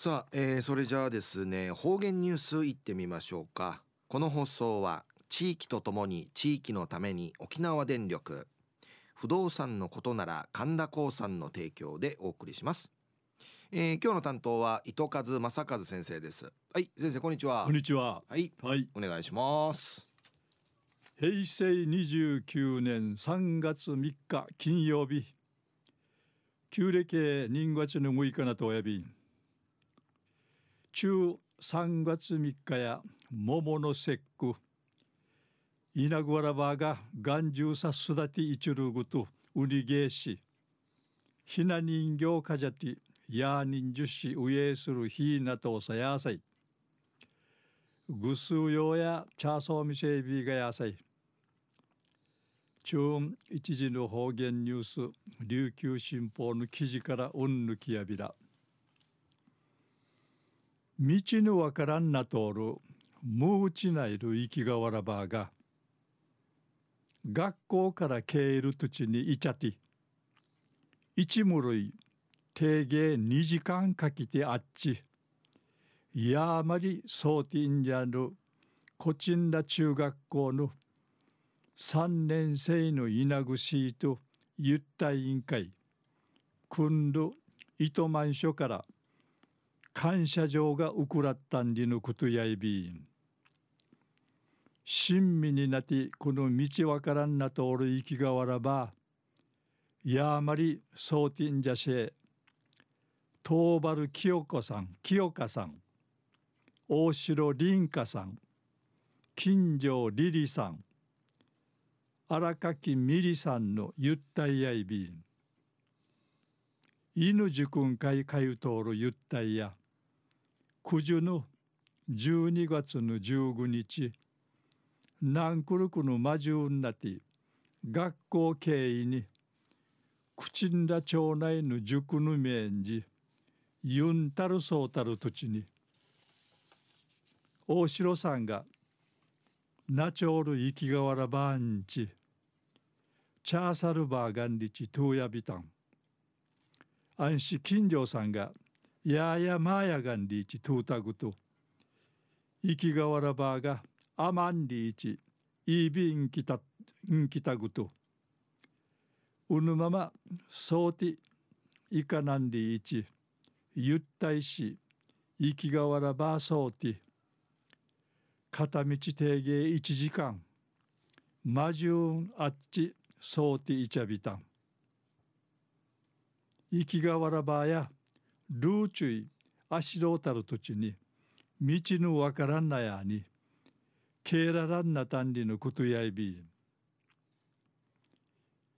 さあ、えー、それじゃあですね方言ニュースいってみましょうか。この放送は地域とともに地域のために沖縄電力不動産のことなら神田興産の提供でお送りします、えー、今日の担当は糸数正和先生です。はい先生こんにちは。こんにちは。はい、はい、お願いします。平成29年3月3日金曜日。旧暦人月の6日なとおやび中3月3日や桃の節句稲ぐわらばが眼中さすだていちるぐとうりげいしひな人形かじゃてや人樹しうえするひなとさやさい。ぐすうようやチャーソーミセイビーがやさい。中一時の方言ニュース琉球新報の記事からうんぬきやびら。道のわからんなとおるむうちないる生きがわらばが学校からけいる土地にいちゃて一無類定芸2時間かけてあっちやあまりそうてんじゃるこちんだ中学校の三年生の稲串とゆった委員会くんる糸満所から感謝状がうくらったんりのことやいびん。親身になってこの道わからんなとおる生きがわらばやあまりそうてんじゃし東原清子さん清香さん大城凛香さん金城リリさん荒垣みりさんのゆったいやいびん。犬じくんかいかゆとおるゆったいや。九十の12月の15日南クルクの魔獣なて学校経緯に口んだ町内の塾の面じユンタルソータル土地に大城さんがナチョール生きがわらばんちチャーサルバーガンリチトゥーヤビタン安心金城さんがややまやがんリチトゥータグと生きがわらばーがアマンリーチイービンキタンキタグとうぬままそうていかなんリーチゆったいし生きがわらばそうて片道定芸1時間魔獣あっちそうていちゃびたん。生きがわらばやルーチュイ足どうたる土地に道のわからんなやにけいららんなたんりのことやいび。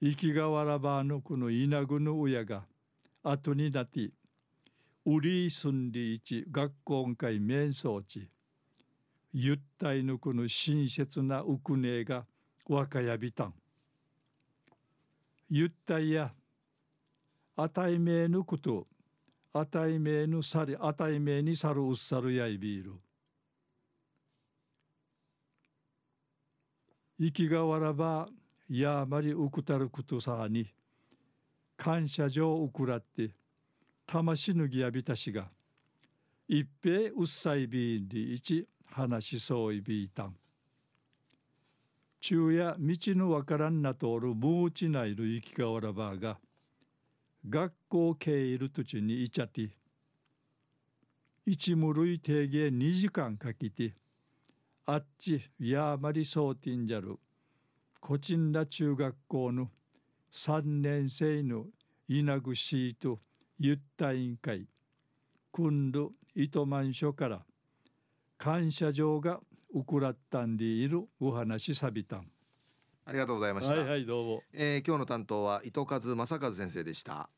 生きがわらばのこの稲ぐの親が後になってうりすんりいち学校会面相地ゆったいのこの親切なうくねが若やびたん。ゆったいやあたいめえぬことあたいめぬさりあたいめにさるうっさるやいびる生きがわらばやまりうくたることさに感謝状うくらって魂ぬぎやびたしが一平うっさいびんりいち話しそういびいたん昼夜道のわからんなとおるムーチないる生きかわらばが学校経営いる土地にいちゃって一無類定芸2時間かけてあっちやまりそうてんじゃるこちんら中学校の3年生の稲ぐしとゆった委員会。くんる糸満所から感謝状がウクラッタンでいるお話さびたん。ありがとうございました。はいはいどうも、えー、今日の担当は糸数正和先生でした